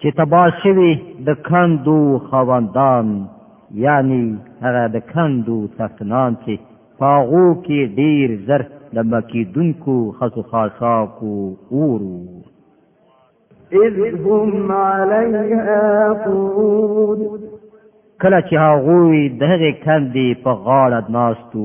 چې تباه شوي د کندو خاوندان یعنی هغه د کندو څښتنان چې په هغو کې ډیر زر د مکیدونکو خسو خاشاکو اورو اذ هم علیها قود کله چې هغوی دغه کندې په غاړه ناستو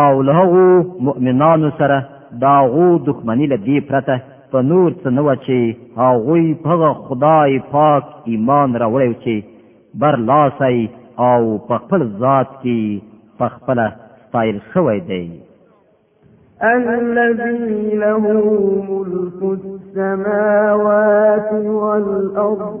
او له هغو مؤمنانو سره د هغو دښمني له دې پرته په نور څه نه وه چې هغوی په هغه خدای پاک ایمان راوړی چې برلاسی او په خپل ذات کې په خپله ستایل شوی دی الذي له ملك السماوات والأرض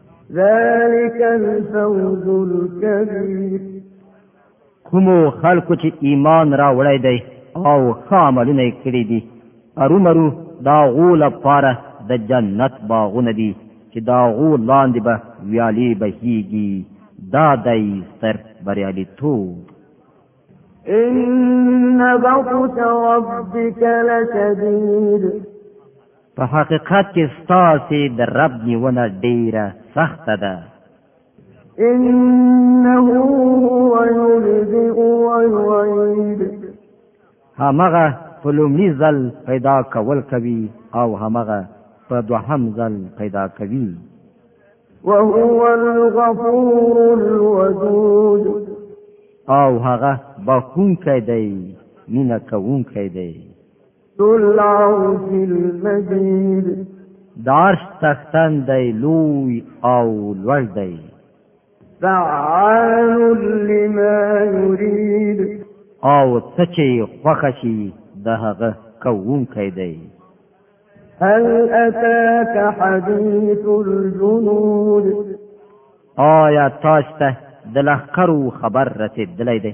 ذلك الفوز الكبير کومو خلکو چې ایمان را وړی دی او ښه عملونه یې کړي دي ارومرو د هغو لپاره د جنت باغونه دي چې د هغو لاندې به ویالې بهیږي دا دی ستر بریالیتوب إن بطش ربك لشديد په حقیقت کې ستاسې د رب نیونه ډیره سخته ده انه هو یبدئ ویعید همغه په لومړي ځل پیدا کول کوي او همغه په دوهم ځل پیدا کوي وهو الغفور الودود او هغه بخون کوي مینه کوون کوي دارش تختن دی لوی او لوړ دی فعال لما يريد او څه چې خوښه شي د هغه کوونکی دی هل اتاك حديث الجنود آیا تاسو ته د لخرو خبر رسیدلی دی